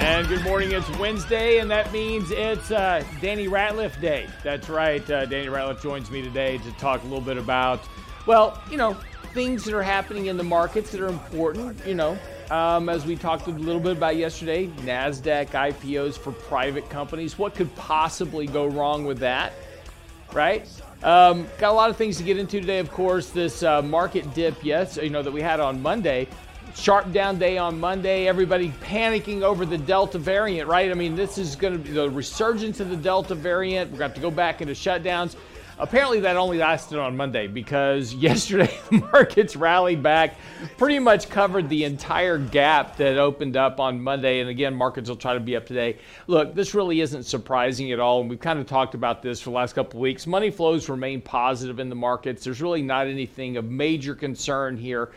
And good morning. It's Wednesday, and that means it's uh, Danny Ratliff Day. That's right. Uh, Danny Ratliff joins me today to talk a little bit about, well, you know, things that are happening in the markets that are important. You know, um, as we talked a little bit about yesterday, NASDAQ IPOs for private companies. What could possibly go wrong with that? Right? Um, got a lot of things to get into today, of course. This uh, market dip, yes, you know, that we had on Monday. Sharp down day on Monday. Everybody panicking over the Delta variant, right? I mean, this is going to be the resurgence of the Delta variant. We're going to have to go back into shutdowns. Apparently, that only lasted on Monday because yesterday the markets rallied back, pretty much covered the entire gap that opened up on Monday. And again, markets will try to be up today. Look, this really isn't surprising at all. And we've kind of talked about this for the last couple of weeks. Money flows remain positive in the markets. There's really not anything of major concern here.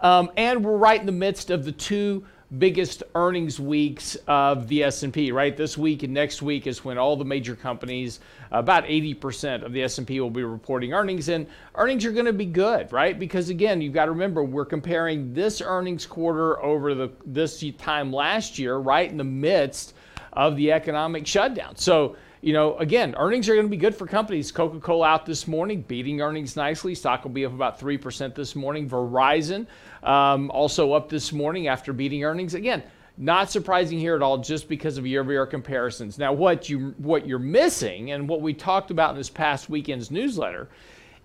Um, and we're right in the midst of the two biggest earnings weeks of the S&P, right? This week and next week is when all the major companies, about 80% of the S&P will be reporting earnings and earnings are going to be good, right? Because again, you've got to remember we're comparing this earnings quarter over the this time last year, right in the midst of the economic shutdown. So, you know, again, earnings are going to be good for companies. Coca Cola out this morning, beating earnings nicely. Stock will be up about 3% this morning. Verizon um, also up this morning after beating earnings. Again, not surprising here at all, just because of year-over-year comparisons. Now, what you what you're missing, and what we talked about in this past weekend's newsletter,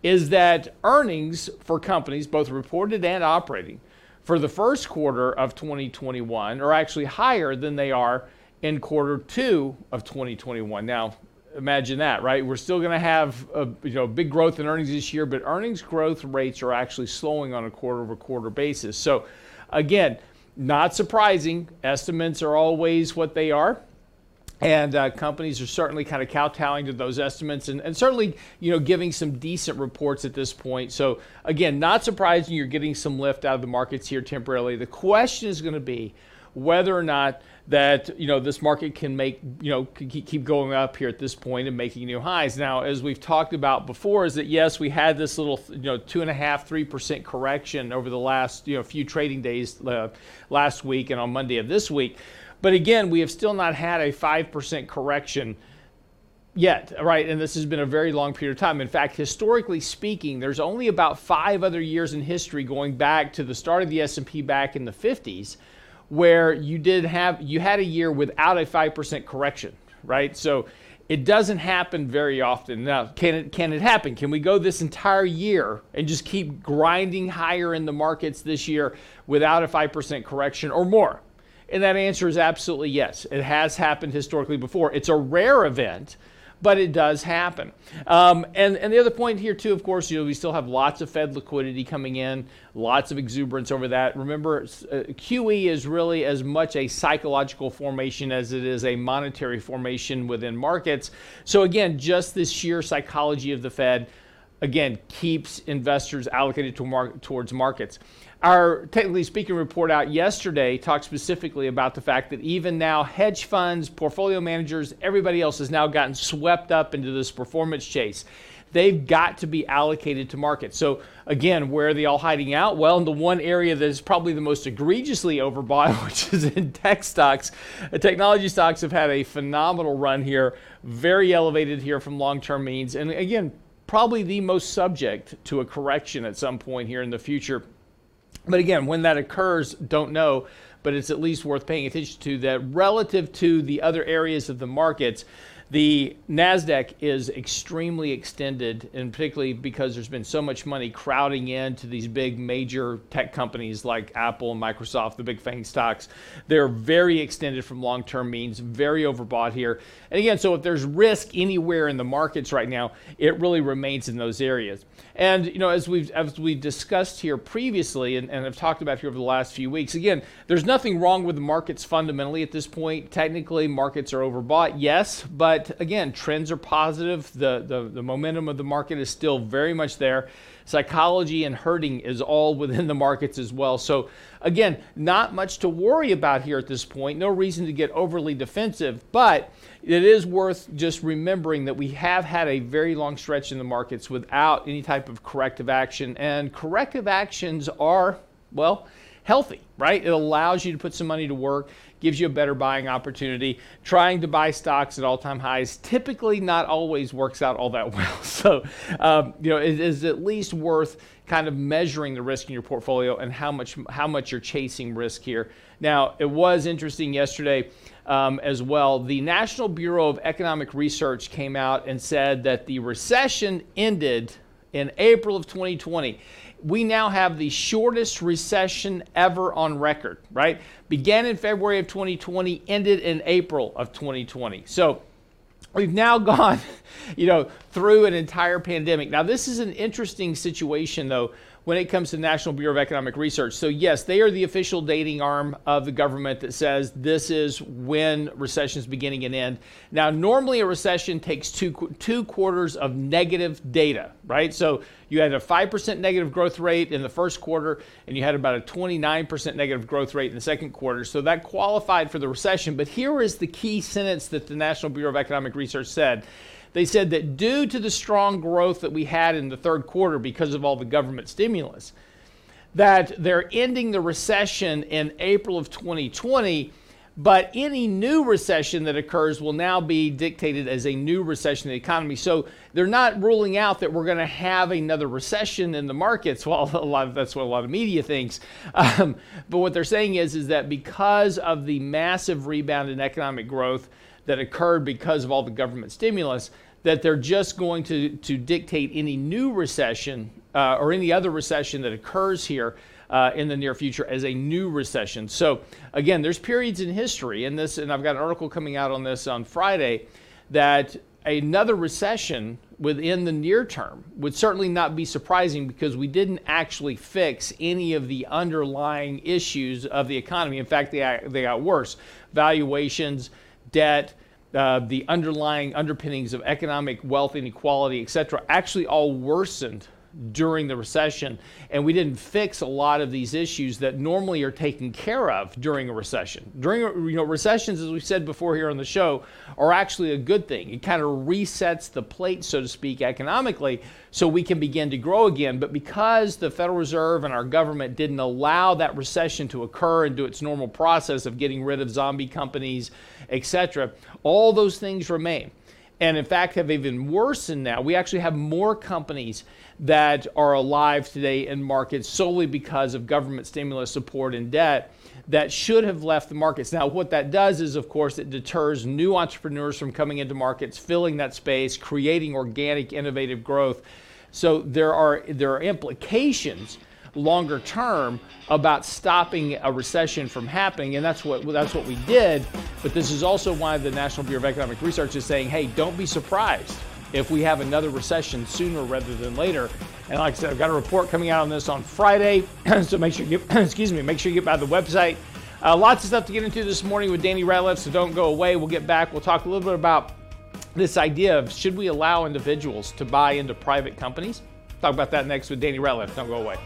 is that earnings for companies, both reported and operating, for the first quarter of 2021 are actually higher than they are in quarter two of 2021. Now, imagine that, right? We're still going to have a you know big growth in earnings this year, but earnings growth rates are actually slowing on a quarter over quarter basis. So, again, not surprising. Estimates are always what they are. And uh, companies are certainly kind of kowtowing to those estimates and, and certainly, you know, giving some decent reports at this point. So, again, not surprising you're getting some lift out of the markets here temporarily. The question is going to be whether or not that you know this market can make you know keep going up here at this point and making new highs. Now, as we've talked about before, is that yes, we had this little you know two and a half three percent correction over the last you know few trading days uh, last week and on Monday of this week, but again, we have still not had a five percent correction yet, right? And this has been a very long period of time. In fact, historically speaking, there's only about five other years in history going back to the start of the S&P back in the 50s where you did have you had a year without a 5% correction, right? So it doesn't happen very often. Now, can it can it happen? Can we go this entire year and just keep grinding higher in the markets this year without a 5% correction or more? And that answer is absolutely yes. It has happened historically before. It's a rare event, but it does happen. Um, and, and the other point here, too, of course, you know, we still have lots of Fed liquidity coming in, lots of exuberance over that. Remember, uh, QE is really as much a psychological formation as it is a monetary formation within markets. So, again, just this sheer psychology of the Fed, again, keeps investors allocated to mar- towards markets. Our technically speaking report out yesterday talked specifically about the fact that even now hedge funds, portfolio managers, everybody else has now gotten swept up into this performance chase. They've got to be allocated to markets. So again, where are they all hiding out? Well, in the one area that is probably the most egregiously overbought, which is in tech stocks. The technology stocks have had a phenomenal run here, very elevated here from long-term means, and again, probably the most subject to a correction at some point here in the future. But again, when that occurs, don't know, but it's at least worth paying attention to that relative to the other areas of the markets. The NASDAQ is extremely extended, and particularly because there's been so much money crowding into these big major tech companies like Apple and Microsoft, the big FANG stocks. They're very extended from long term means, very overbought here. And again, so if there's risk anywhere in the markets right now, it really remains in those areas. And you know, as we've as we've discussed here previously, and, and have talked about here over the last few weeks, again, there's nothing wrong with the markets fundamentally at this point. Technically, markets are overbought, yes, but but again, trends are positive. The, the, the momentum of the market is still very much there. Psychology and hurting is all within the markets as well. So, again, not much to worry about here at this point. No reason to get overly defensive, but it is worth just remembering that we have had a very long stretch in the markets without any type of corrective action. And corrective actions are, well, healthy, right? It allows you to put some money to work gives you a better buying opportunity. Trying to buy stocks at all time highs typically not always works out all that well. So, um, you know, it is at least worth kind of measuring the risk in your portfolio and how much how much you're chasing risk here. Now, it was interesting yesterday um, as well. The National Bureau of Economic Research came out and said that the recession ended in April of 2020 we now have the shortest recession ever on record, right? Began in February of 2020, ended in April of 2020. So we've now gone, you know, through an entire pandemic. Now, this is an interesting situation, though, when it comes to the National Bureau of Economic Research. So, yes, they are the official dating arm of the government that says this is when recessions beginning and end. Now, normally a recession takes two, two quarters of negative data, right? So, you had a 5% negative growth rate in the first quarter, and you had about a 29% negative growth rate in the second quarter. So, that qualified for the recession. But here is the key sentence that the National Bureau of Economic Research said they said that due to the strong growth that we had in the third quarter because of all the government stimulus, that they're ending the recession in April of 2020. But any new recession that occurs will now be dictated as a new recession in the economy. So they're not ruling out that we're going to have another recession in the markets. Well, a lot of, that's what a lot of media thinks. Um, but what they're saying is, is that because of the massive rebound in economic growth that occurred because of all the government stimulus, that they're just going to, to dictate any new recession uh, or any other recession that occurs here uh, in the near future as a new recession. So again, there's periods in history, and this, and I've got an article coming out on this on Friday, that another recession within the near term would certainly not be surprising because we didn't actually fix any of the underlying issues of the economy. In fact, they, they got worse. Valuations, debt, uh, the underlying underpinnings of economic wealth inequality, et cetera, actually all worsened during the recession, and we didn't fix a lot of these issues that normally are taken care of during a recession. During you know recessions, as we've said before here on the show, are actually a good thing. It kind of resets the plate, so to speak, economically, so we can begin to grow again. But because the Federal Reserve and our government didn't allow that recession to occur and do its normal process of getting rid of zombie companies, etc., all those things remain and in fact have even worsened now. We actually have more companies that are alive today in markets solely because of government stimulus support and debt that should have left the markets. Now, what that does is, of course, it deters new entrepreneurs from coming into markets, filling that space, creating organic, innovative growth. So there are there are implications longer term about stopping a recession from happening, and that's what that's what we did. But this is also why the National Bureau of Economic Research is saying, "Hey, don't be surprised if we have another recession sooner rather than later. And like I said, I've got a report coming out on this on Friday, so make sure you get, excuse me, make sure you get by the website. Uh, lots of stuff to get into this morning with Danny Ratliff, so don't go away. We'll get back. We'll talk a little bit about this idea of should we allow individuals to buy into private companies? Talk about that next with Danny Ratliff. Don't go away.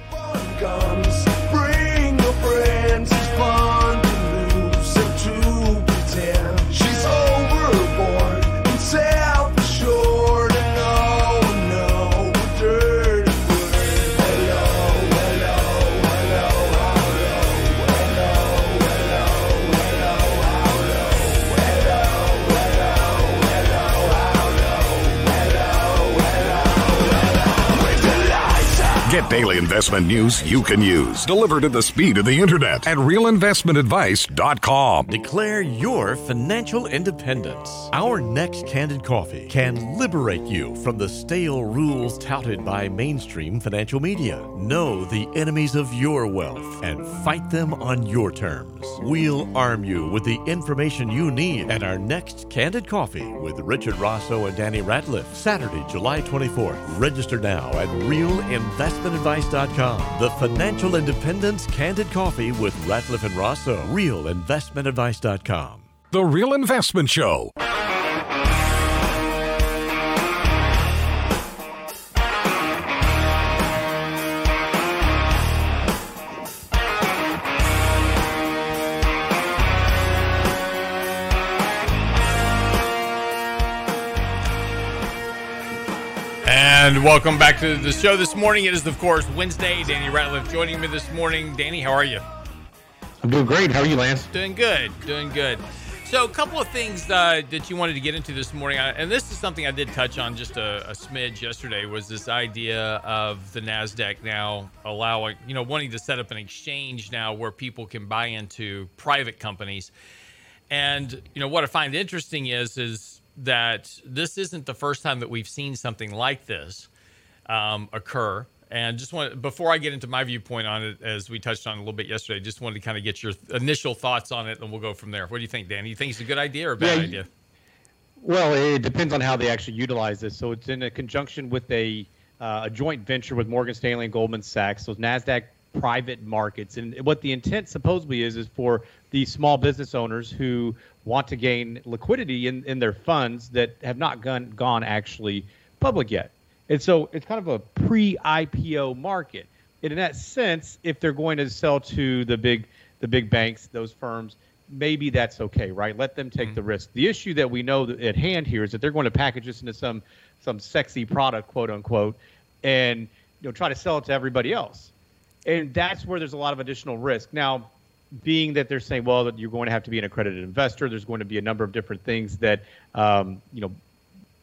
Daily investment news you can use, delivered at the speed of the internet at realinvestmentadvice.com. Declare your financial independence. Our next candid coffee can liberate you from the stale rules touted by mainstream financial media. Know the enemies of your wealth and fight them on your terms. We'll arm you with the information you need at our next candid coffee with Richard Rosso and Danny Ratliff, Saturday, July 24th. Register now at Real Investment RealInvestmentAdvice.com. The Financial Independence Candid Coffee with Ratliff and Rosso. RealInvestmentAdvice.com. The Real Investment Show. And welcome back to the show this morning. It is, of course, Wednesday. Danny Ratliff joining me this morning. Danny, how are you? I'm doing great. How are you, Lance? Doing good. Doing good. So, a couple of things uh, that you wanted to get into this morning, and this is something I did touch on just a, a, smidge yesterday, was this idea of the Nasdaq now allowing, you know, wanting to set up an exchange now where people can buy into private companies. And you know what I find interesting is is that this isn't the first time that we've seen something like this um, occur. And just want before I get into my viewpoint on it, as we touched on a little bit yesterday, just wanted to kind of get your initial thoughts on it, and we'll go from there. What do you think, Dan? You think it's a good idea or a bad yeah, idea? Well, it depends on how they actually utilize this. So it's in a conjunction with a uh, a joint venture with Morgan Stanley and Goldman Sachs. So Nasdaq private markets, and what the intent supposedly is is for the small business owners who want to gain liquidity in, in their funds that have not gone gone actually public yet. And so it's kind of a pre-IPO market. And in that sense, if they're going to sell to the big the big banks, those firms, maybe that's okay, right? Let them take mm-hmm. the risk. The issue that we know at hand here is that they're going to package this into some some sexy product, quote unquote, and you know try to sell it to everybody else. And that's where there's a lot of additional risk. Now, being that they're saying, well, that you're going to have to be an accredited investor, there's going to be a number of different things that um, you know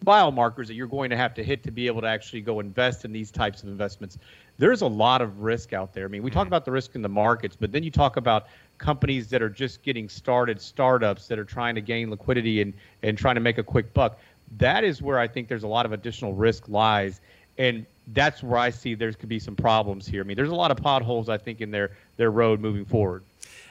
biomarkers that you're going to have to hit to be able to actually go invest in these types of investments. There's a lot of risk out there. I mean, we talk mm-hmm. about the risk in the markets, but then you talk about companies that are just getting started, startups that are trying to gain liquidity and, and trying to make a quick buck. That is where I think there's a lot of additional risk lies. And that's where I see there could be some problems here. I mean, there's a lot of potholes, I think, in their, their road moving forward.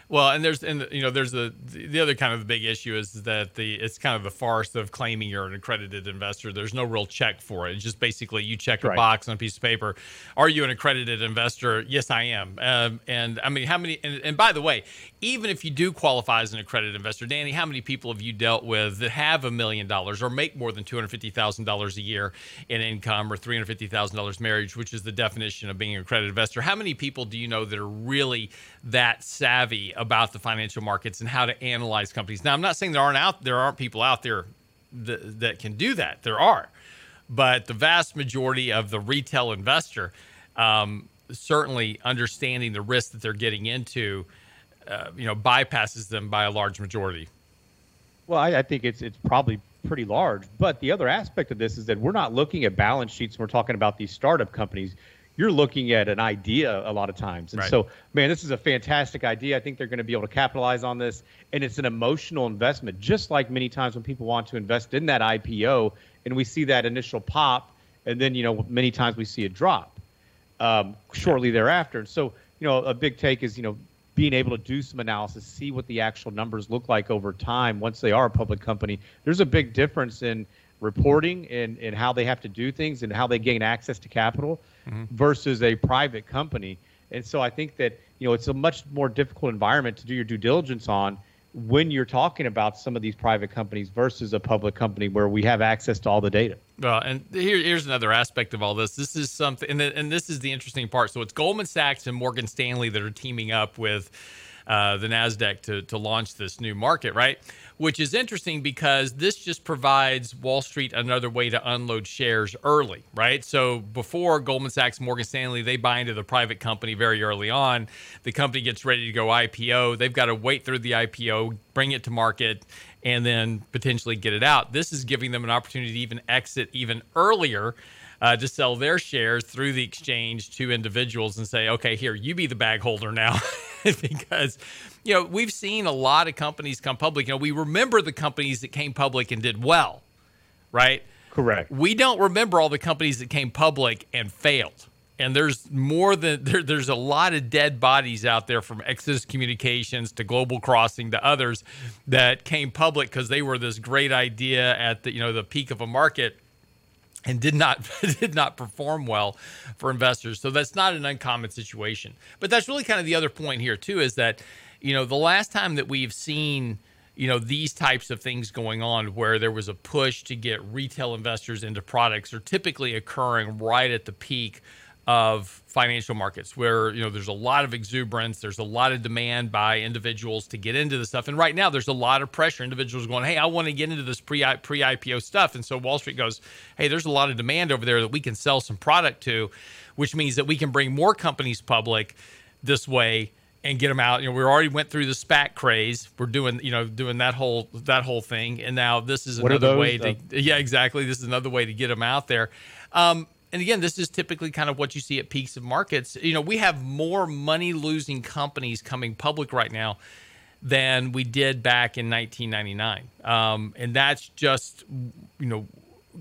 Well, and there's and you know there's the the other kind of the big issue is that the it's kind of the farce of claiming you're an accredited investor. There's no real check for it. It's just basically you check a right. box on a piece of paper. Are you an accredited investor? Yes, I am. Um, and I mean, how many? And, and, by the way, even if you do qualify as an accredited investor, Danny, how many people have you dealt with that have a million dollars or make more than two hundred fifty thousand dollars a year in income or three hundred fifty thousand dollars marriage, which is the definition of being an accredited investor? How many people do you know that are really that savvy about the financial markets and how to analyze companies. Now, I'm not saying there aren't out there aren't people out there that, that can do that. There are, but the vast majority of the retail investor, um, certainly understanding the risk that they're getting into, uh, you know, bypasses them by a large majority. Well, I, I think it's it's probably pretty large. But the other aspect of this is that we're not looking at balance sheets. We're talking about these startup companies you're looking at an idea a lot of times. And right. so, man, this is a fantastic idea. I think they're going to be able to capitalize on this. And it's an emotional investment, just like many times when people want to invest in that IPO and we see that initial pop, and then, you know, many times we see a drop um, shortly thereafter. And so, you know, a big take is, you know, being able to do some analysis, see what the actual numbers look like over time once they are a public company. There's a big difference in reporting and, and how they have to do things and how they gain access to capital mm-hmm. versus a private company. And so I think that you know it's a much more difficult environment to do your due diligence on when you're talking about some of these private companies versus a public company where we have access to all the data. Well, and here, here's another aspect of all this. This is something, and, the, and this is the interesting part. So it's Goldman Sachs and Morgan Stanley that are teaming up with uh, the Nasdaq to to launch this new market, right? Which is interesting because this just provides Wall Street another way to unload shares early, right? So before Goldman Sachs, Morgan Stanley, they buy into the private company very early on. The company gets ready to go IPO. They've got to wait through the IPO, bring it to market, and then potentially get it out. This is giving them an opportunity to even exit even earlier uh, to sell their shares through the exchange to individuals and say, okay, here, you be the bag holder now. because, you know, we've seen a lot of companies come public. You know, we remember the companies that came public and did well, right? Correct. We don't remember all the companies that came public and failed. And there's more than there, there's a lot of dead bodies out there from Exodus Communications to Global Crossing to others that came public because they were this great idea at the you know the peak of a market and did not did not perform well for investors. So that's not an uncommon situation. But that's really kind of the other point here too is that you know the last time that we've seen you know these types of things going on where there was a push to get retail investors into products are typically occurring right at the peak of financial markets where you know there's a lot of exuberance there's a lot of demand by individuals to get into this stuff and right now there's a lot of pressure individuals going hey i want to get into this pre pre ipo stuff and so wall street goes hey there's a lot of demand over there that we can sell some product to which means that we can bring more companies public this way and get them out. You know, we already went through the SPAC craze. We're doing, you know, doing that whole that whole thing, and now this is another way to. Yeah, exactly. This is another way to get them out there. Um, and again, this is typically kind of what you see at peaks of markets. You know, we have more money losing companies coming public right now than we did back in 1999, um, and that's just you know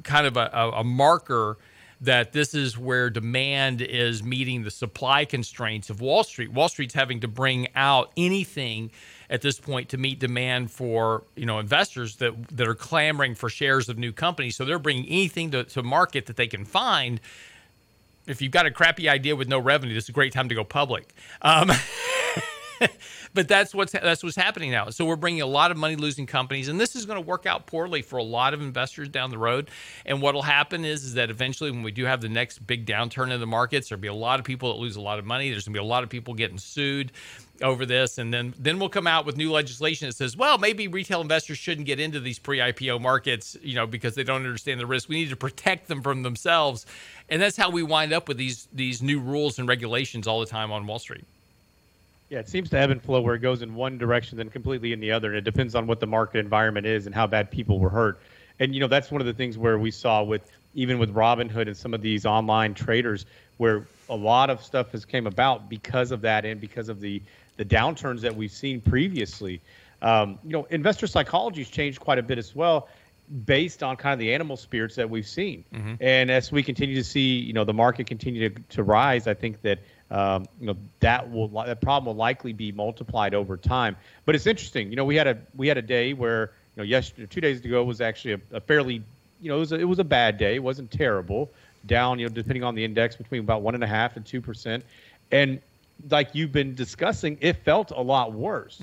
kind of a, a, a marker that this is where demand is meeting the supply constraints of Wall Street. Wall Street's having to bring out anything at this point to meet demand for you know investors that that are clamoring for shares of new companies. So they're bringing anything to, to market that they can find. If you've got a crappy idea with no revenue, this is a great time to go public. Um, but that's what's that's what's happening now. So we're bringing a lot of money losing companies, and this is going to work out poorly for a lot of investors down the road. And what'll happen is is that eventually, when we do have the next big downturn in the markets, there'll be a lot of people that lose a lot of money. There's going to be a lot of people getting sued over this, and then then we'll come out with new legislation that says, well, maybe retail investors shouldn't get into these pre-IPO markets, you know, because they don't understand the risk. We need to protect them from themselves, and that's how we wind up with these these new rules and regulations all the time on Wall Street. Yeah, it seems to ebb and flow where it goes in one direction, then completely in the other. And it depends on what the market environment is and how bad people were hurt. And you know, that's one of the things where we saw with even with Robinhood and some of these online traders, where a lot of stuff has came about because of that and because of the the downturns that we've seen previously. Um, you know, investor psychology has changed quite a bit as well, based on kind of the animal spirits that we've seen. And as we continue to see, you know, the market continue to, to rise, I think that um, you know that will that problem will likely be multiplied over time. But it's interesting. You know, we had a we had a day where you know yesterday, two days ago was actually a, a fairly you know it was a, it was a bad day. It wasn't terrible. Down, you know, depending on the index, between about one and a half and two percent. And like you've been discussing, it felt a lot worse.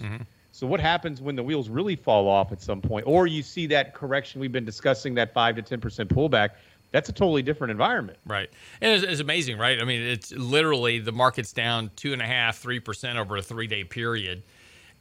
So what happens when the wheels really fall off at some point, or you see that correction we've been discussing, that five to ten percent pullback? That's a totally different environment. Right. And it's, it's amazing, right? I mean, it's literally the market's down two and a half, three percent over a three day period.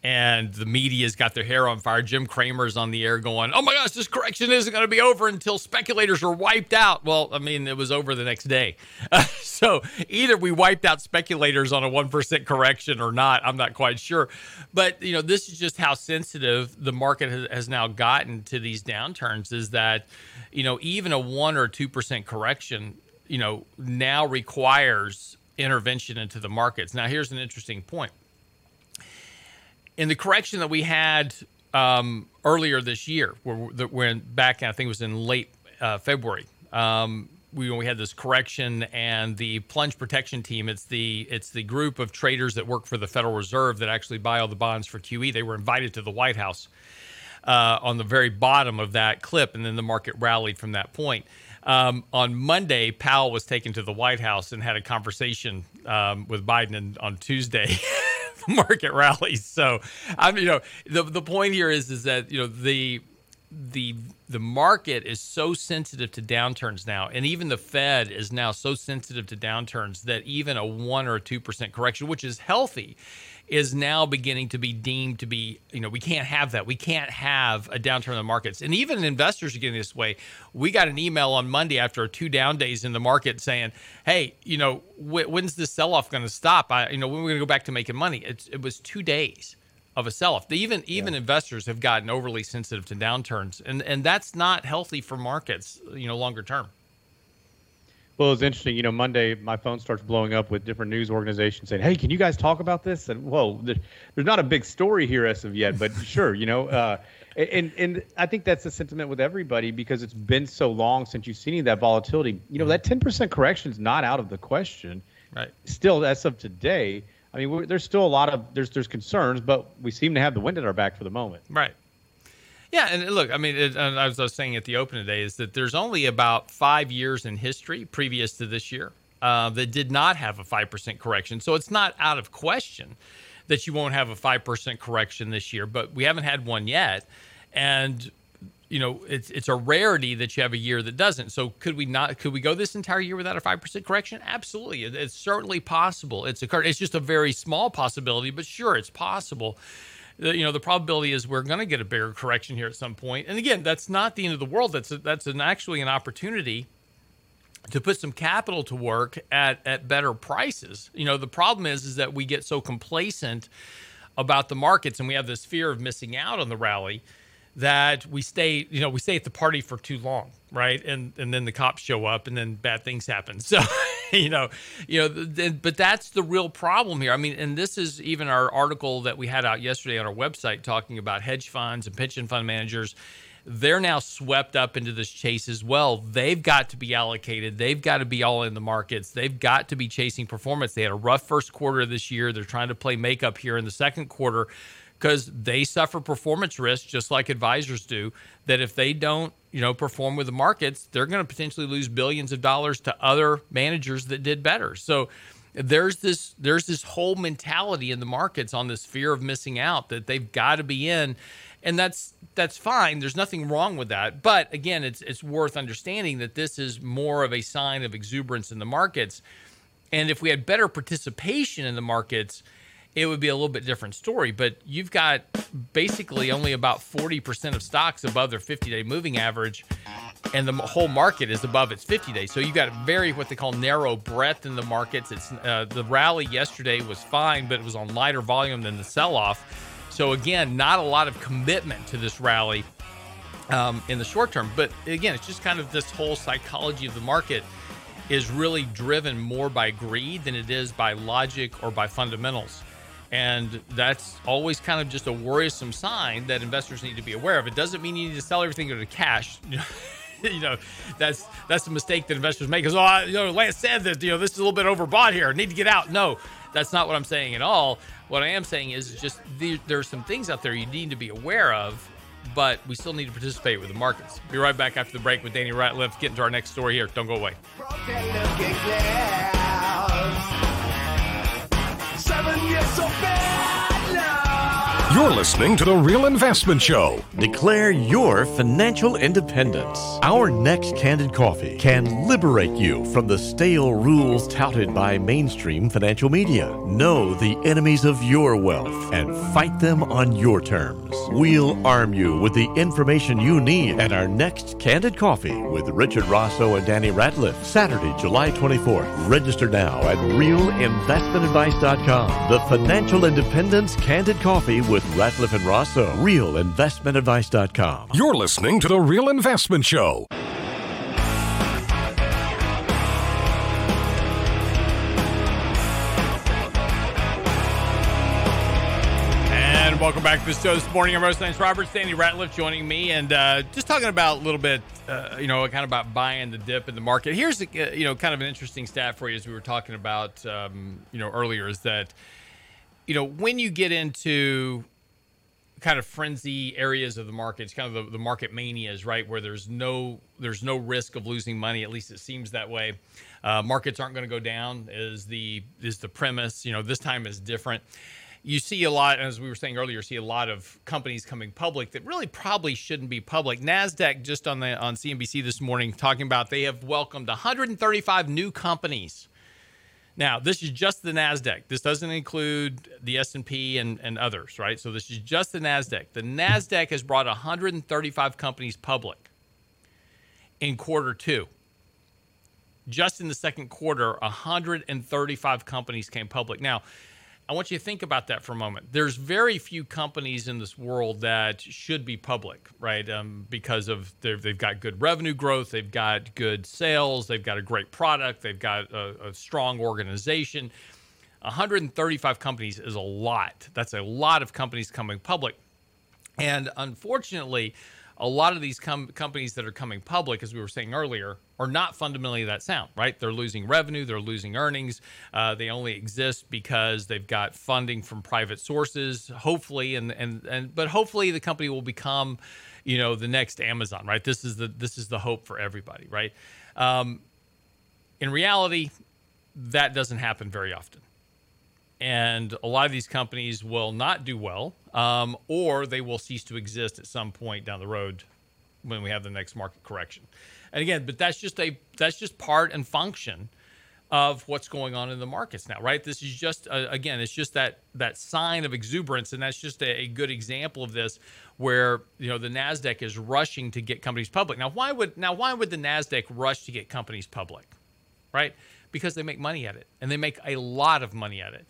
And the media's got their hair on fire. Jim Cramer's on the air going, Oh my gosh, this correction isn't going to be over until speculators are wiped out. Well, I mean, it was over the next day. so either we wiped out speculators on a 1% correction or not. I'm not quite sure. But, you know, this is just how sensitive the market has, now gotten to these downturns is that, you know, even a 1 or 2% correction, you know, now requires intervention into the markets. Now, here's an interesting point. In the correction that we had um, earlier this year, where, when back, I think it was in late uh, February, um, we we had this correction, and the plunge protection team. It's the it's the group of traders that work for the Federal Reserve that actually buy all the bonds for QE. They were invited to the White House uh, on the very bottom of that clip, and then the market rallied from that point. Um, on Monday, Powell was taken to the White House and had a conversation um, with Biden, on Tuesday, market rallies. So, I'm you know the the point here is is that you know the the the market is so sensitive to downturns now, and even the Fed is now so sensitive to downturns that even a one or two percent correction, which is healthy, is now beginning to be deemed to be you know we can't have that. We can't have a downturn in the markets, and even investors are getting this way. We got an email on Monday after two down days in the market saying, "Hey, you know wh- when's this sell off going to stop? I you know when are we're going to go back to making money?" It's, it was two days of a sell-off. They Even even investors have gotten overly sensitive to downturns, and and that's not healthy for markets, you know, longer term. Well, it's interesting. You know, Monday my phone starts blowing up with different news organizations saying, "Hey, can you guys talk about this?" And whoa, there, there's not a big story here as of yet, but sure, you know. Uh, and and I think that's the sentiment with everybody because it's been so long since you've seen any of that volatility. You know, that 10% correction is not out of the question. Right. Still, as of today, I mean, we're, there's still a lot of there's there's concerns, but we seem to have the wind at our back for the moment. Right. Yeah, and look, I mean, it, as I was saying at the open today, is that there's only about five years in history previous to this year uh, that did not have a five percent correction. So it's not out of question that you won't have a five percent correction this year, but we haven't had one yet. And you know, it's it's a rarity that you have a year that doesn't. So could we not? Could we go this entire year without a five percent correction? Absolutely, it, it's certainly possible. It's occurred. It's just a very small possibility, but sure, it's possible. You know, the probability is we're going to get a bigger correction here at some point. And again, that's not the end of the world. That's a, that's an actually an opportunity to put some capital to work at at better prices. You know, the problem is is that we get so complacent about the markets and we have this fear of missing out on the rally that we stay, you know, we stay at the party for too long, right? And and then the cops show up, and then bad things happen. So, you know, you know, th- but that's the real problem here. I mean, and this is even our article that we had out yesterday on our website talking about hedge funds and pension fund managers. They're now swept up into this chase as well. They've got to be allocated. They've got to be all in the markets. They've got to be chasing performance. They had a rough first quarter of this year. They're trying to play makeup here in the second quarter because they suffer performance risk just like advisors do that if they don't you know perform with the markets they're going to potentially lose billions of dollars to other managers that did better. So there's this there's this whole mentality in the markets on this fear of missing out that they've got to be in and that's that's fine. There's nothing wrong with that. But again it's it's worth understanding that this is more of a sign of exuberance in the markets. And if we had better participation in the markets it would be a little bit different story. But you've got basically only about 40% of stocks above their 50 day moving average, and the whole market is above its 50 days. So you've got very what they call narrow breadth in the markets. It's uh, the rally yesterday was fine, but it was on lighter volume than the sell off. So again, not a lot of commitment to this rally um, in the short term. But again, it's just kind of this whole psychology of the market is really driven more by greed than it is by logic or by fundamentals. And that's always kind of just a worrisome sign that investors need to be aware of. It doesn't mean you need to sell everything into cash. you know, that's that's the mistake that investors make. Because oh, you know, Lance said that you know this is a little bit overbought here. I need to get out. No, that's not what I'm saying at all. What I am saying is just the, there are some things out there you need to be aware of, but we still need to participate with the markets. Be right back after the break with Danny Ratliff. Get into our next story here. Don't go away seven years of bad. You're listening to The Real Investment Show. Declare your financial independence. Our next candid coffee can liberate you from the stale rules touted by mainstream financial media. Know the enemies of your wealth and fight them on your terms. We'll arm you with the information you need at our next candid coffee with Richard Rosso and Danny Ratliff, Saturday, July 24th. Register now at realinvestmentadvice.com. The Financial Independence Candid Coffee with Ratliff and Rosso. RealInvestmentAdvice.com. You're listening to The Real Investment Show. And welcome back to the show this morning. I'm Rose Lance Roberts, Danny Ratliff joining me, and uh, just talking about a little bit, uh, you know, kind of about buying the dip in the market. Here's, a, uh, you know, kind of an interesting stat for you as we were talking about, um, you know, earlier is that, you know, when you get into kind of frenzy areas of the market. It's kind of the, the market manias, right, where there's no there's no risk of losing money. At least it seems that way. Uh, markets aren't going to go down. Is the is the premise? You know, this time is different. You see a lot, as we were saying earlier, see a lot of companies coming public that really probably shouldn't be public. Nasdaq just on the on CNBC this morning talking about they have welcomed 135 new companies now, this is just the Nasdaq. This doesn't include the S&P and, and others, right? So this is just the Nasdaq. The Nasdaq has brought 135 companies public in quarter 2. Just in the second quarter, 135 companies came public. Now, I want you to think about that for a moment. There's very few companies in this world that should be public, right? Um, because of they've got good revenue growth, they've got good sales, they've got a great product, they've got a, a strong organization. 135 companies is a lot. That's a lot of companies coming public. And unfortunately, a lot of these com- companies that are coming public, as we were saying earlier, are not fundamentally that sound, right? They're losing revenue, they're losing earnings. Uh, they only exist because they've got funding from private sources, hopefully, and and and but hopefully the company will become, you know, the next Amazon, right? This is the this is the hope for everybody, right? Um, in reality, that doesn't happen very often and a lot of these companies will not do well, um, or they will cease to exist at some point down the road when we have the next market correction. And again, but that's just a that's just part and function of what's going on in the markets now, right? This is just uh, again, it's just that that sign of exuberance, and that's just a, a, good example of this, where you know the Nasdaq is rushing to get companies public. Now, why would now why would the Nasdaq rush to get companies public, right? Because they make money at it, and they make a lot of money at it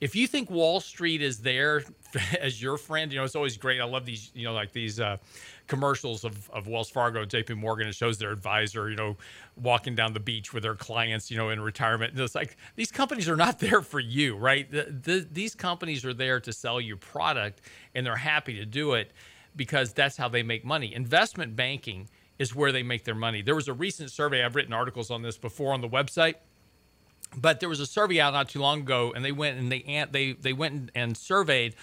if you think Wall Street is there as your friend, you know, it's always great. I love these, you know, like these uh, commercials of, of Wells Fargo, and JP Morgan. It shows their advisor, you know, walking down the beach with their clients, you know, in retirement. And it's like these companies are not there for you, right? The, the, these companies are there to sell you product and they're happy to do it because that's how they make money. Investment banking is where they make their money. There was a recent survey, I've written articles on this before on the website but there was a survey out not too long ago, and they went and they they they went and surveyed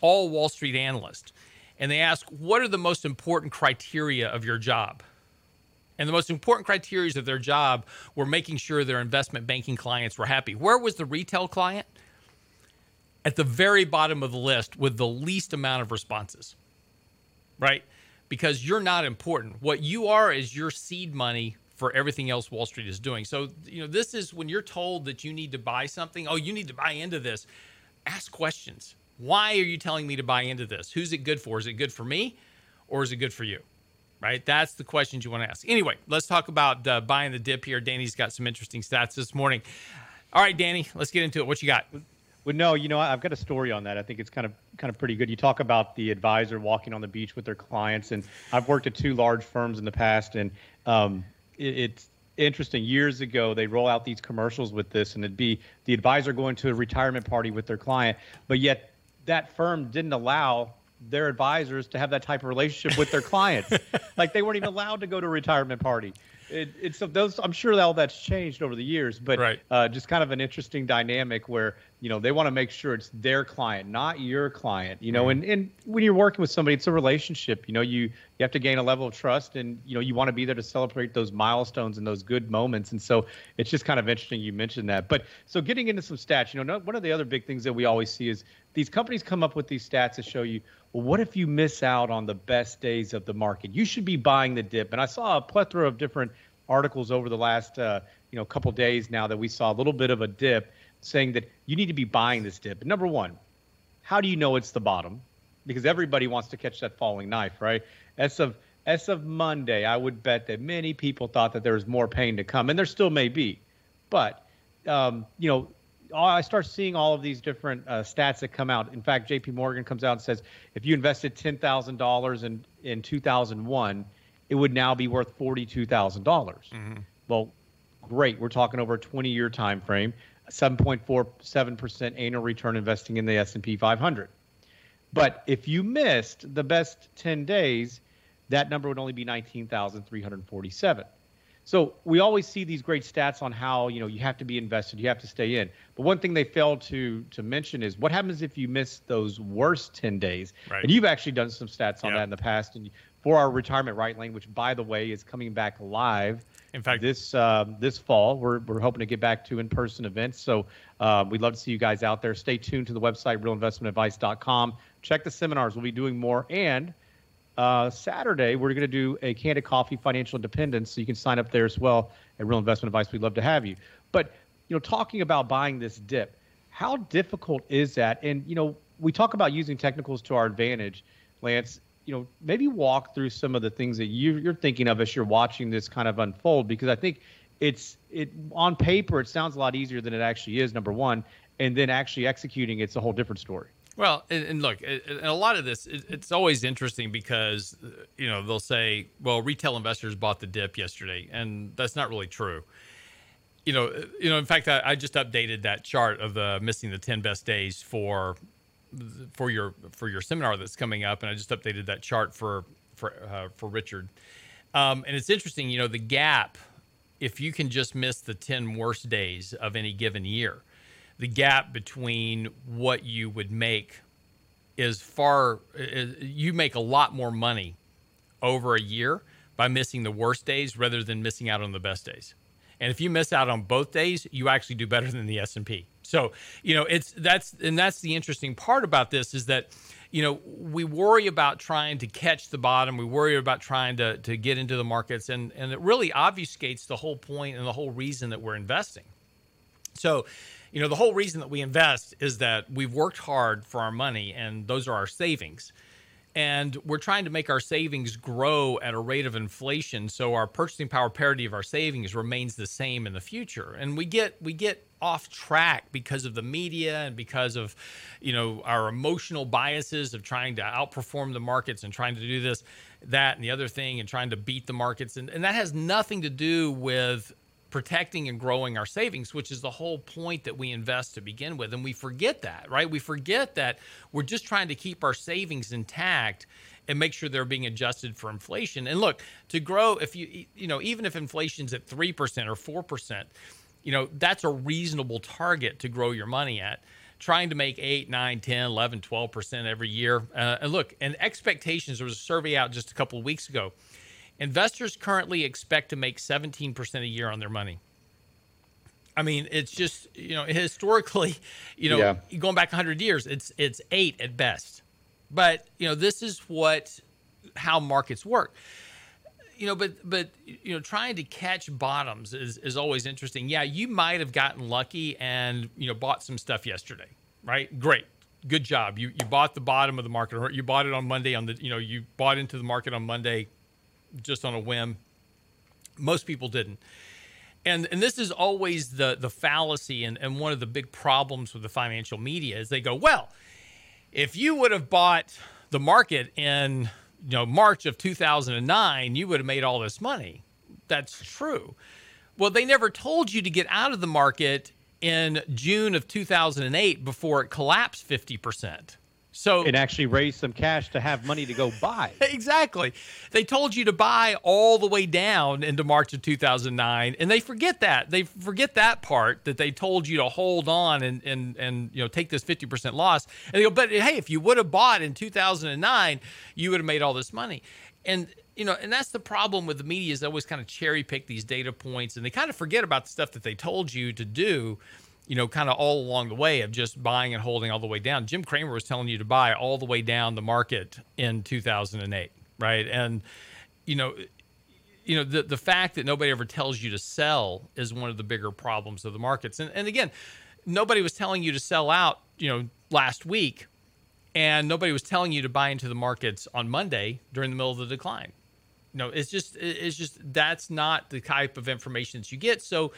all Wall Street analysts, and they asked, "What are the most important criteria of your job?" And the most important criteria of their job were making sure their investment banking clients were happy. Where was the retail client? At the very bottom of the list with the least amount of responses, right? Because you're not important. What you are is your seed money for everything else Wall Street is doing. So, you know, this is when you're told that you need to buy something, oh, you need to buy into this. Ask questions. Why are you telling me to buy into this? Who's it good for? Is it good for me or is it good for you? Right? That's the questions you want to ask. Anyway, let's talk about uh, buying the dip here. Danny's got some interesting stats this morning. All right, Danny, let's get into it. What you got? Well, no, you know, I've got a story on that. I think it's kind of kind of pretty good. You talk about the advisor walking on the beach with their clients, and I've worked at two large firms in the past, and um, it's interesting. Years ago, they roll out these commercials with this, and it'd be the advisor going to a retirement party with their client, but yet that firm didn't allow their advisors to have that type of relationship with their clients. like they weren't even allowed to go to a retirement party it, it's those. I'm sure all that's changed over the years, but right. uh, just kind of an interesting dynamic where you know they want to make sure it's their client, not your client. You know, and and when you're working with somebody, it's a relationship. You know, you you have to gain a level of trust, and you know you want to be there to celebrate those milestones and those good moments. And so it's just kind of interesting you mentioned that. But so getting into some stats, you know, one of the other big things that we always see is these companies come up with these stats to show you well, what if you miss out on the best days of the market? You should be buying the dip. And I saw a plethora of different articles over the last uh, you know couple days now that we saw a little bit of a dip, saying that you need to be buying this dip. number one, how do you know it's the bottom? Because everybody wants to catch that falling knife, right? As of as of Monday, I would bet that many people thought that there was more pain to come, and there still may be. But um, you know, I start seeing all of these different uh, stats that come out. In fact, J.P. Morgan comes out and says if you invested ten thousand dollars in in 2001, it would now be worth forty-two thousand dollars. Mm-hmm. Well, great. We're talking over a twenty-year time frame, seven point four seven percent annual return investing in the S and P 500. But if you missed the best ten days, that number would only be nineteen thousand three hundred forty-seven. So we always see these great stats on how you know you have to be invested, you have to stay in. But one thing they fail to to mention is what happens if you miss those worst ten days. Right. And you've actually done some stats on that in the past, and for our retirement right lane, which by the way is coming back live. In fact, this uh, this fall, we're we're hoping to get back to in-person events. So uh, we'd love to see you guys out there. Stay tuned to the website realinvestmentadvice.com. Check the seminars. We'll be doing more and uh, Saturday, we're going to do a candid coffee financial independence. So you can sign up there as well at Real Investment Advice. We'd love to have you. But, you know, talking about buying this dip, how difficult is that? And, you know, we talk about using technicals to our advantage, Lance. You know, maybe walk through some of the things that you, you're thinking of as you're watching this kind of unfold, because I think it's it on paper it sounds a lot easier than it actually is. Number one, and then actually executing it's a whole different story. Well, and, and look, and a lot of this, it's always interesting because, you know, they'll say, well, retail investors bought the dip yesterday, and that's not really true. You know, you know. In fact, I, I just updated that chart of the missing the ten best days for for your for your seminar that's coming up, and I just updated that chart for for uh, for Richard. Um, and it's interesting, you know, the gap. If you can just miss the ten worst days of any given year, the gap between what you would make is far you make a lot more money over a year by missing the worst days rather than missing out on the best days and if you miss out on both days you actually do better than the s&p so you know it's that's and that's the interesting part about this is that you know, we worry about trying to catch the bottom. We worry about trying to to get into the markets, and and it really obfuscates the whole point and the whole reason that we're investing. So, you know, the whole reason that we invest is that we've worked hard for our money, and those are our savings. And we're trying to make our savings grow at a rate of inflation, so our purchasing power parity of our savings remains the same in the future. And we get we get off track because of the media and because of you know our emotional biases of trying to outperform the markets and trying to do this that and the other thing and trying to beat the markets and, and that has nothing to do with protecting and growing our savings, which is the whole point that we invest to begin with. And we forget that, right? We forget that we're just trying to keep our savings intact and make sure they're being adjusted for inflation. And look, to grow, if you, you know, even if inflation's at 3% or 4%, you know, that's a reasonable target to grow your money at trying to make 8 9 10 11 12% every year uh, and look and expectations there was a survey out just a couple of weeks ago Investors currently expect to make 17% a year on their money. I mean, it's just, you know, historically, you know, yeah. going back 100 years, it's it's 8 at best. But, you know, this is what how markets work. You know, but but you know, trying to catch bottoms is is always interesting. Yeah, you might have gotten lucky and, you know, bought some stuff yesterday, right? Great good job. You you bought the bottom of the market, or you bought it on Monday on the you know you bought into the market on Monday just on a whim. Most people didn't. And, and this is always the, the fallacy and, and one of the big problems with the financial media is they go, well, if you would have bought the market in you know March of 2009, you would have made all this money. That's true. Well, they never told you to get out of the market in June of 2008 before it collapsed 50%. So it actually raised some cash to have money to go buy. exactly. They told you to buy all the way down into March of 2009 and they forget that. They forget that part that they told you to hold on and and and you know take this 50% loss. And they go, "But hey, if you would have bought in 2009, you would have made all this money." And you know, and that's the problem with the media is they always kind of cherry pick these data points and they kind of forget about the stuff that they told you to do you know, kind of all along the way of just buying and holding all the way down. Jim Cramer was telling you to buy all the way down the market in 2008, right? And you know, you know the the fact that nobody ever tells you to sell is one of the bigger problems of the markets. And and again, nobody was telling you to sell out, you know, last week, and nobody was telling you to buy into the markets on Monday during the middle of the decline. You No, it's just it's just that's not the type of information that you get. So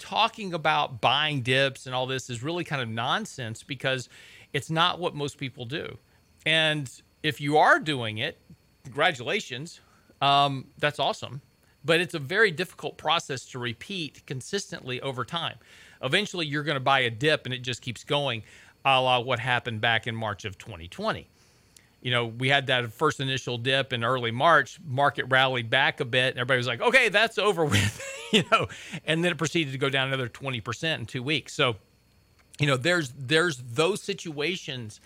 talking about buying dips and all this is really kind of nonsense because it's not what most people do. And if you are doing it, congratulations, um, that's awesome. But it's a very difficult process to repeat consistently over time. Eventually, you're going to buy a dip and it just keeps going, a la what happened back in March of 2020 you know, we had that first initial dip in early March, market rallied back a bit, and everybody was like, okay, that's over with, you know, and then it proceeded to go down another 20% in two weeks. So, you know, there's there's those situations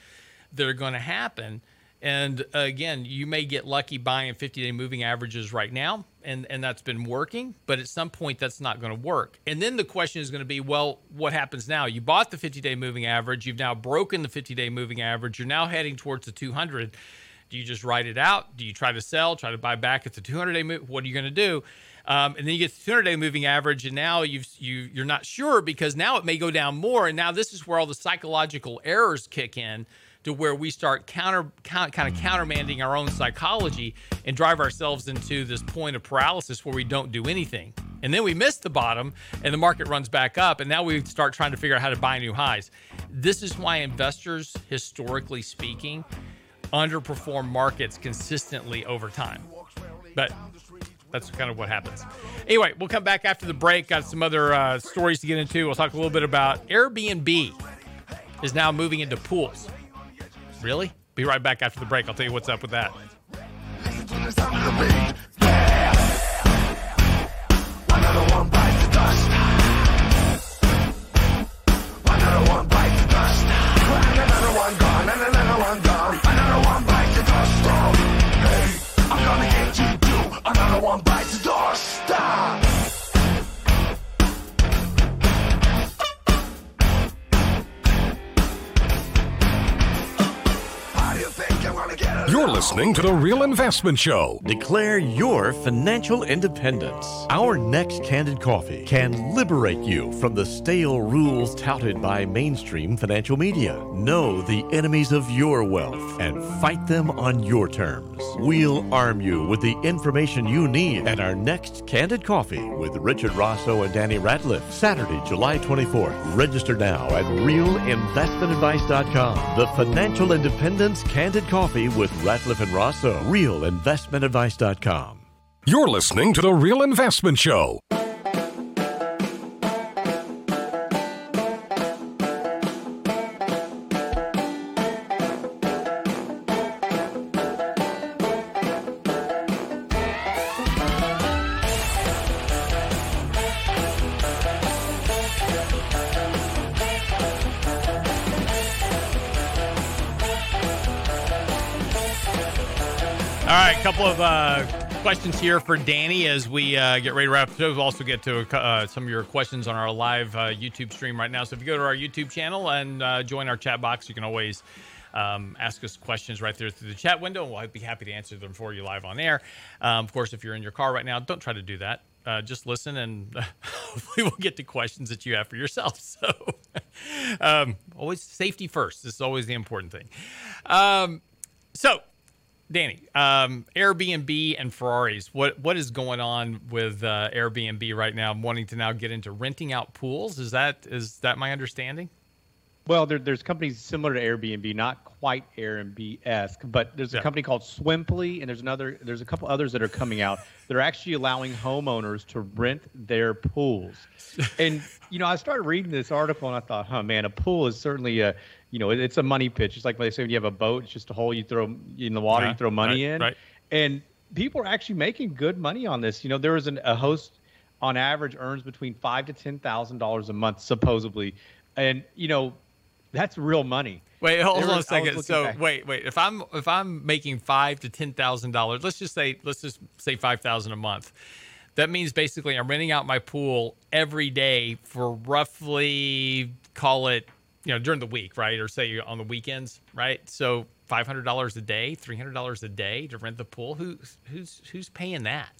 that are going to happen and again, you may get lucky buying 50 day moving averages right now, and, and that's been working, but at some point that's not going to work. And then the question is going to be well, what happens now? You bought the 50 day moving average, you've now broken the 50 day moving average, you're now heading towards the 200. Do you just write it out? Do you try to sell, try to buy back at the 200 day move? What are you going to do? Um, and then you get the 200 day moving average, and now you've, you you're not sure because now it may go down more. And now this is where all the psychological errors kick in to where we start counter kind of countermanding our own psychology and drive ourselves into this point of paralysis where we don't do anything. And then we miss the bottom and the market runs back up and now we start trying to figure out how to buy new highs. This is why investors historically speaking underperform markets consistently over time. But that's kind of what happens. Anyway, we'll come back after the break. Got some other uh, stories to get into. We'll talk a little bit about Airbnb is now moving into pools. Really? Be right back after the break. I'll tell you what's up with that. Listening to The Real Investment Show. Declare your financial independence. Our next Candid Coffee can liberate you from the stale rules touted by mainstream financial media. Know the enemies of your wealth and fight them on your terms. We'll arm you with the information you need at our next Candid Coffee with Richard Rosso and Danny Ratliff, Saturday, July 24th. Register now at realinvestmentadvice.com. The Financial Independence Candid Coffee with Ratliff and Rosso. Realinvestmentadvice.com. You're listening to The Real Investment Show. Couple of uh, questions here for Danny as we uh, get ready to wrap. We'll also get to uh, some of your questions on our live uh, YouTube stream right now. So if you go to our YouTube channel and uh, join our chat box, you can always um, ask us questions right there through the chat window, and we'll be happy to answer them for you live on air. Um, of course, if you're in your car right now, don't try to do that. Uh, just listen, and hopefully, we'll get to questions that you have for yourself. So, um, always safety first. This is always the important thing. Um, so, Danny, um, Airbnb and Ferraris. What what is going on with uh, Airbnb right now? I'm wanting to now get into renting out pools. Is that is that my understanding? Well, there, there's companies similar to Airbnb, not quite Airbnb-esque, but there's a Yeah. company called Swimply, and there's another. There's a couple others that are coming out. that are actually allowing homeowners to rent their pools. And you know, I started reading this article, and I thought, huh, man, a pool is certainly a, you know, it- it's a money pitch. It's like they say when you have a boat, it's just a hole you throw in the water, Yeah, you throw money right, in, right. and people are actually making good money on this. You know, there is an, a host on average earns between five to ten thousand dollars a month, supposedly, and you know, that's real money. Wait, hold There on a was- was second. So back. wait, wait. If I'm if I'm making five to ten thousand dollars, let's just say let's just say five thousand a month. That means basically I'm renting out my pool every day for roughly call it you know during the week, right, or say on the weekends, right? So five hundred dollars a day, three hundred dollars a day to rent the pool. who's who's who's paying that?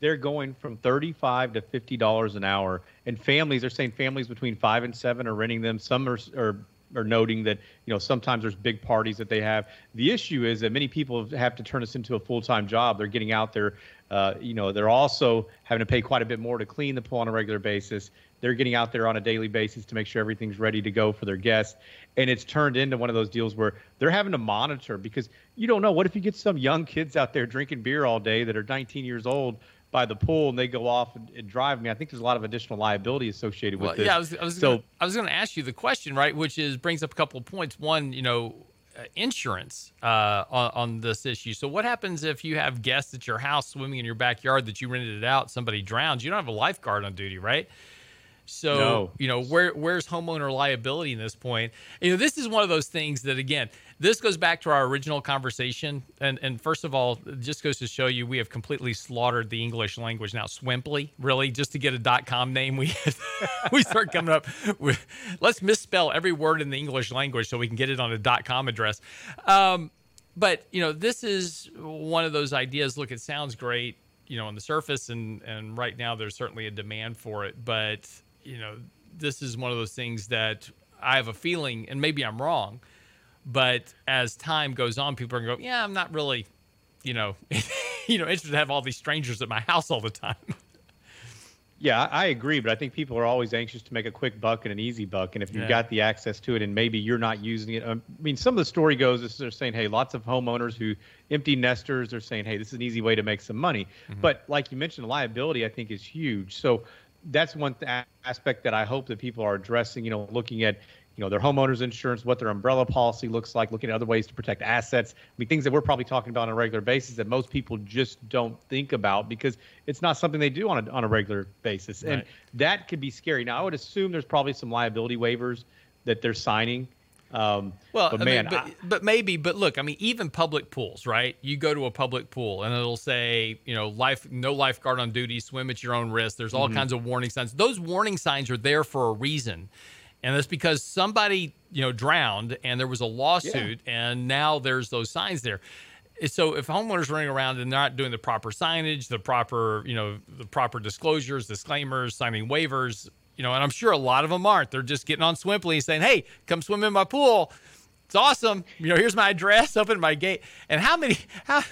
they're going from 35 to 50 dollars an hour and families are saying families between five and seven are renting them some are, are are noting that you know sometimes there's big parties that they have. The issue is that many people have to turn this into a full-time job. They're getting out there uh, you know they're also having to pay quite a bit more to clean the pool on a regular basis. They're getting out there on a daily basis to make sure everything's ready to go for their guests. And it's turned into one of those deals where they're having to monitor because you don't know. What if you get some young kids out there drinking beer all day that are 19 years old by the pool and they go off and, and drive me. I think there's a lot of additional liability associated with Well, this. yeah, I was, I was so gonna, I was going to ask you the question, right? Which is brings up a couple of points. One, you know, uh, insurance uh, on, on this issue. So, what happens if you have guests at your house swimming in your backyard that you rented it out? Somebody drowns. You don't have a lifeguard on duty, right? So, No. you know, where where's homeowner liability in this point? You know, this is one of those things that again, this goes back to our original conversation. And and first of all, it just goes to show you we have completely slaughtered the English language now. Swimply, really, just to get a dot com name, we we start coming up with let's misspell every word in the English language so we can get it on a dot com address. Um, but you know, this is one of those ideas. Look, it sounds great, you know, on the surface, and and right now there's certainly a demand for it. But you know, this is one of those things that I have a feeling, and maybe I'm wrong, but as time goes on, people are gonna go, yeah, I'm not really, you know, you know, interested to have all these strangers at my house all the time. yeah, I agree, but I think people are always anxious to make a quick buck and an easy buck. And if you've Yeah. got the access to it and maybe you're not using it, um, I mean, some of the story goes is they're saying, hey, lots of homeowners who empty nesters are saying, hey, this is an easy way to make some money. But like you mentioned, the liability I think is huge. So that's one th- aspect that I hope that people are addressing. You know, looking at you know their homeowners insurance, what their umbrella policy looks like, looking at other ways to protect assets. I mean, things that we're probably talking about on a regular basis that most people just don't think about because it's not something they do on a on a regular basis, and that could be scary. Now, I would assume there's probably some liability waivers that they're signing. Um, Well, but I man, mean, but, I- but maybe, but look, I mean, even public pools, right? You go to a public pool and it'll say, you know, life, no lifeguard on duty, swim at your own risk. There's all kinds of warning signs. Those warning signs are there for a reason. And that's because somebody, you know, drowned and there was a lawsuit and now there's those signs there. so if homeowners running around and not doing the proper signage, the proper, you know, the proper disclosures, disclaimers, signing waivers, you know, and I'm sure a lot of them aren't. They're just getting on Swimply and saying, "Hey, come swim in my pool. It's awesome. You know, here's my address. Open my gate." And how many? How?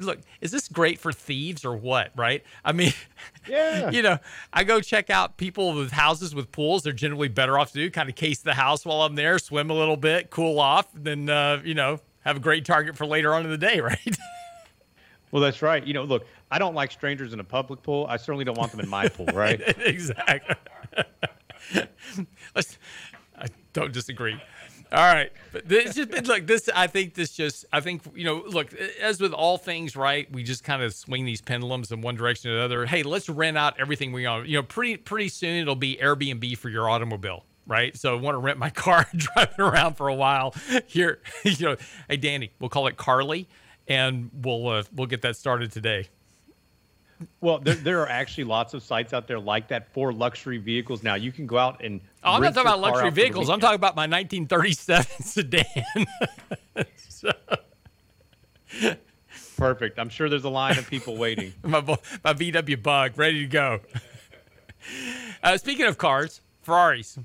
Look, is this great for thieves or what? Right? I mean, Yeah. you know, I go check out people with houses with pools. They're generally better off to do kind of case the house while I'm there, swim a little bit, cool off, then uh, you know have a great target for later on in the day, right? Well, that's right. You know, look, I don't like strangers in a public pool. I certainly don't want them in my pool, right? exactly. I don't disagree. All right, but this just been look. This I think this just I think you know look as with all things, right? We just kind of swing these pendulums in one direction or the other. Hey, let's rent out everything we own. You know, pretty pretty soon it'll be Airbnb for your automobile, right? So I want to rent my car, drive it around for a while. Here, you know, hey Danny, we'll call it Carly, and we'll uh, we'll get that started today. Well, there, there are actually lots of sites out there like that for luxury vehicles. Now you can go out and. Oh, I'm not talking about luxury out for the vehicles. I'm talking about my 1937 sedan. So, Perfect. I'm sure there's a line of people waiting. my my VW Bug, ready to go. Uh, speaking of cars, Ferraris.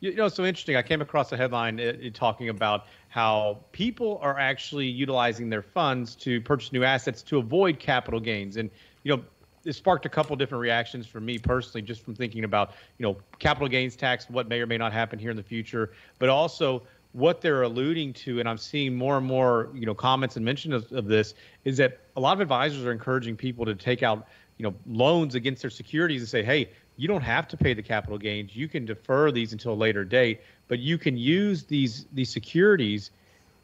You know, so interesting. I came across a headline uh, talking about how people are actually utilizing their funds to purchase new assets to avoid capital gains. And, you know, it sparked a couple different reactions for me personally, just from thinking about, you know, capital gains tax, what may or may not happen here in the future, but also what they're alluding to. And I'm seeing more and more, you know, comments and mention of, of this is that a lot of advisors are encouraging people to take out, you know, loans against their securities and say, hey, you don't have to pay the capital gains. You can defer these until a later date, but you can use these these securities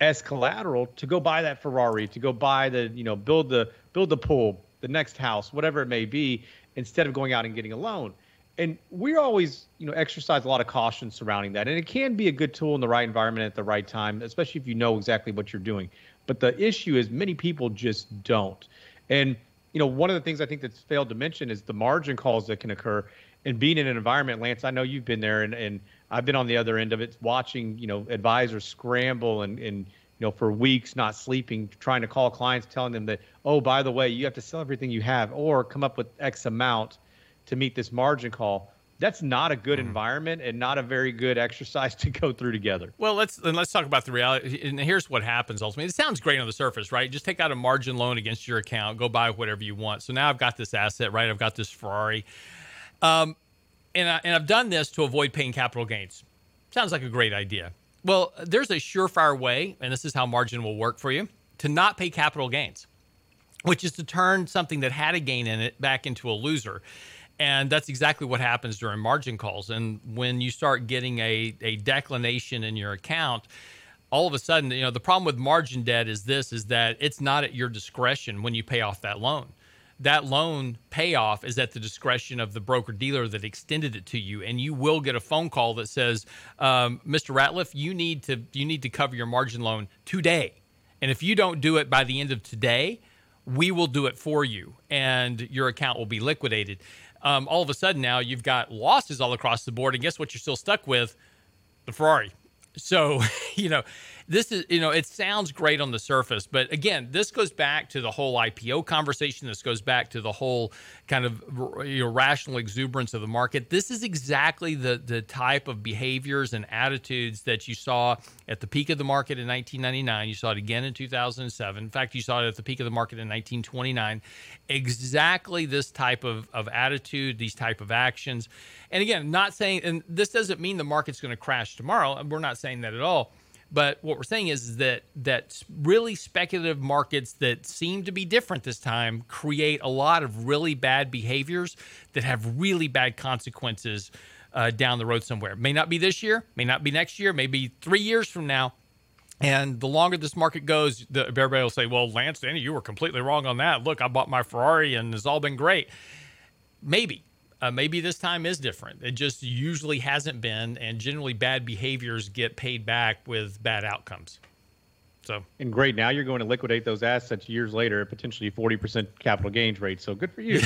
as collateral to go buy that Ferrari, to go buy the, you know, build the build the pool, the next house, whatever it may be, instead of going out and getting a loan. And we always, you know, exercise a lot of caution surrounding that. And it can be a good tool in the right environment at the right time, especially if you know exactly what you're doing. But the issue is many people just don't. And you know, one of the things I think that's failed to mention is the margin calls that can occur. And being in an environment, Lance, I know you've been there, and, and I've been on the other end of it, watching you know advisors scramble and and you know for weeks not sleeping, trying to call clients, telling them that oh by the way you have to sell everything you have or come up with X amount to meet this margin call. That's not a good mm-hmm. environment and not a very good exercise to go through together. Well, let's then let's talk about the reality. And here's what happens ultimately. It sounds great on the surface, right? Just take out a margin loan against your account, go buy whatever you want. So now I've got this asset, right? I've got this Ferrari, um, and I, and I've done this to avoid paying capital gains. Sounds like a great idea. Well, there's a surefire way, and this is how margin will work for you to not pay capital gains, which is to turn something that had a gain in it back into a loser. And that's exactly what happens during margin calls. And when you start getting a, a declination in your account, all of a sudden, you know, the problem with margin debt is this is that it's not at your discretion when you pay off that loan. That loan payoff is at the discretion of the broker dealer that extended it to you, and you will get a phone call that says, um, "Mr. Ratliff, you need to you need to cover your margin loan today, and if you don't do it by the end of today, we will do it for you, and your account will be liquidated." Um, all of a sudden, now you've got losses all across the board, and guess what? You're still stuck with the Ferrari. So, you know, this is, you know, it sounds great on the surface, but again, this goes back to the whole IPO conversation. This goes back to the whole kind of you know, rational exuberance of the market. This is exactly the the type of behaviors and attitudes that you saw at the peak of the market in 1999. You saw it again in 2007. In fact, you saw it at the peak of the market in 1929. Exactly this type of, of attitude, these type of actions. And again, not saying, and this doesn't mean the market's going to crash tomorrow. We're not saying that at all. But what we're saying is, that that really speculative markets that seem to be different this time create a lot of really bad behaviors that have really bad consequences uh, down the road somewhere. May not be this year, may not be next year, maybe three years from now. And the longer this market goes, the, everybody will say, "Well, Lance, Danny, you were completely wrong on that. Look, I bought my Ferrari, and it's all been great." Maybe, uh, maybe this time is different. It just usually hasn't been, and generally bad behaviors get paid back with bad outcomes. So, And great, now you're going to liquidate those assets years later at potentially 40% capital gains rate. So good for you.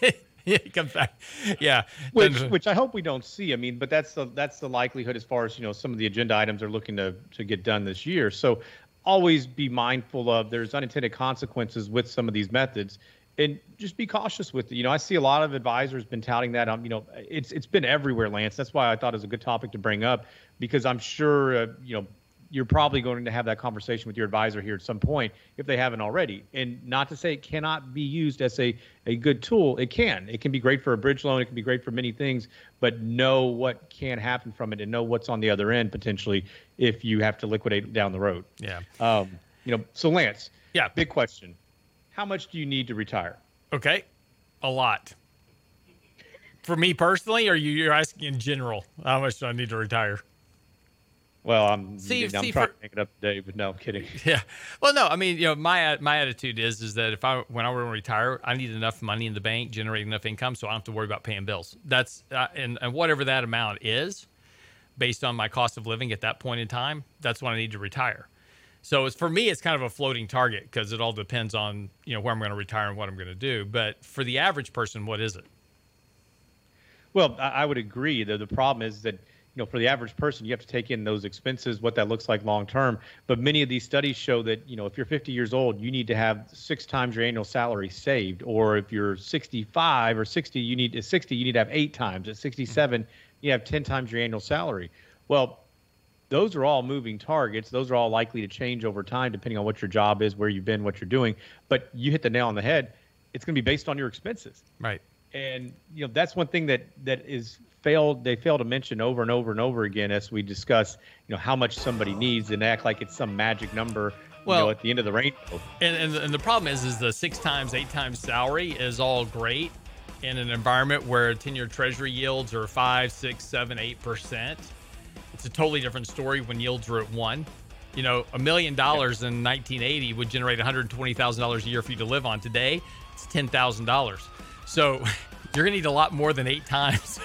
yeah, comes back. Yeah, which, which I hope we don't see. I mean, but that's the that's the likelihood as far as you know some of the agenda items are looking to to get done this year. So always be mindful of there's unintended consequences with some of these methods and just be cautious with it. You know, I see a lot of advisors been touting that. Um, you know, it's it's been everywhere, Lance. That's why I thought it was a good topic to bring up because I'm sure uh, you know you're probably going to have that conversation with your advisor here at some point if they haven't already. And not to say it cannot be used as a, a good tool. It can. It can be great for a bridge loan. It can be great for many things, but know what can happen from it and know what's on the other end potentially if you have to liquidate down the road. Yeah. Um, you know, so Lance. Yeah. Big question. How much do you need to retire? Okay. A lot. For me personally, or you, you're asking in general, how much do I need to retire? Well, I'm See- I'm see, trying for- to make it up today, but no, I'm kidding. Yeah. Well, no, I mean, you know, my my attitude is is that if I when I were to retire, I need enough money in the bank, generating enough income, so I don't have to worry about paying bills. That's uh, and and whatever that amount is, based on my cost of living at that point in time, that's when I need to retire. So it's for me, it's kind of a floating target because it all depends on you know where I'm going to retire and what I'm going to do. But for the average person, what is it? Well, I, would agree. The the problem is that you know for the average person, you have to take in those expenses, what that looks like long term. But many of these studies show that you know if you're 50 years old, you need to have six times your annual salary saved, or if you're 65 or 60, you need at 60 you need to have eight times. At 67, mm-hmm. you have 10 times your annual salary. Well, those are all moving targets. Those are all likely to change over time, depending on what your job is, where you've been, what you're doing. But you hit the nail on the head. It's going to be based on your expenses Right. and you know that's one thing that that is failed they fail to mention over and over and over again as we discuss you know how much somebody needs and act like it's some magic number you Well- know at the end of the rainbow And, and, and the problem is, is the six times, eight times salary is all great in an environment where 10 year treasury yields are five, six, seven, eight percent. It's a totally different story when yields are at one. You know, a million dollars in 1980 would generate $120,000 a year for you to live on. Today, it's $10,000. So you're going to need a lot more than eight times,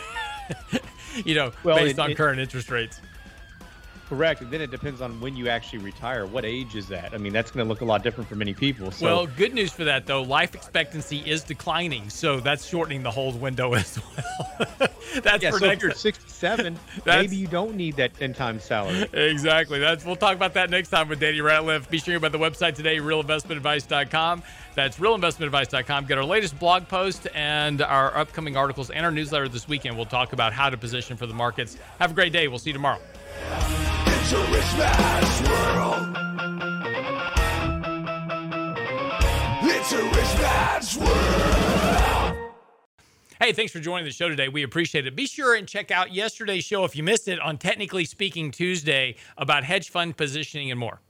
you know, Well, based it- on it- current interest rates. Correct and then it depends on when you actually retire what age is that i mean that's going to look a lot different for many people so well, good news for that though. Life expectancy is declining, so that's shortening the hold window as well. that's yeah, for so if you're 67 That's- maybe you don't need that 10 times salary Exactly. That's we'll talk about that next time with Danny Ratliff. Be sure you go by the website today, realinvestmentadvice.com. That's realinvestmentadvice.com. Get our latest blog post and our upcoming articles and our newsletter this weekend. We'll talk about how to position for the markets. Have a great day. We'll see you tomorrow. It's a rich man's world. It's a rich man's world. Hey, thanks for joining the show today. We appreciate it. Be sure and check out yesterday's show if you missed it on Technically Speaking Tuesday about hedge fund positioning and more.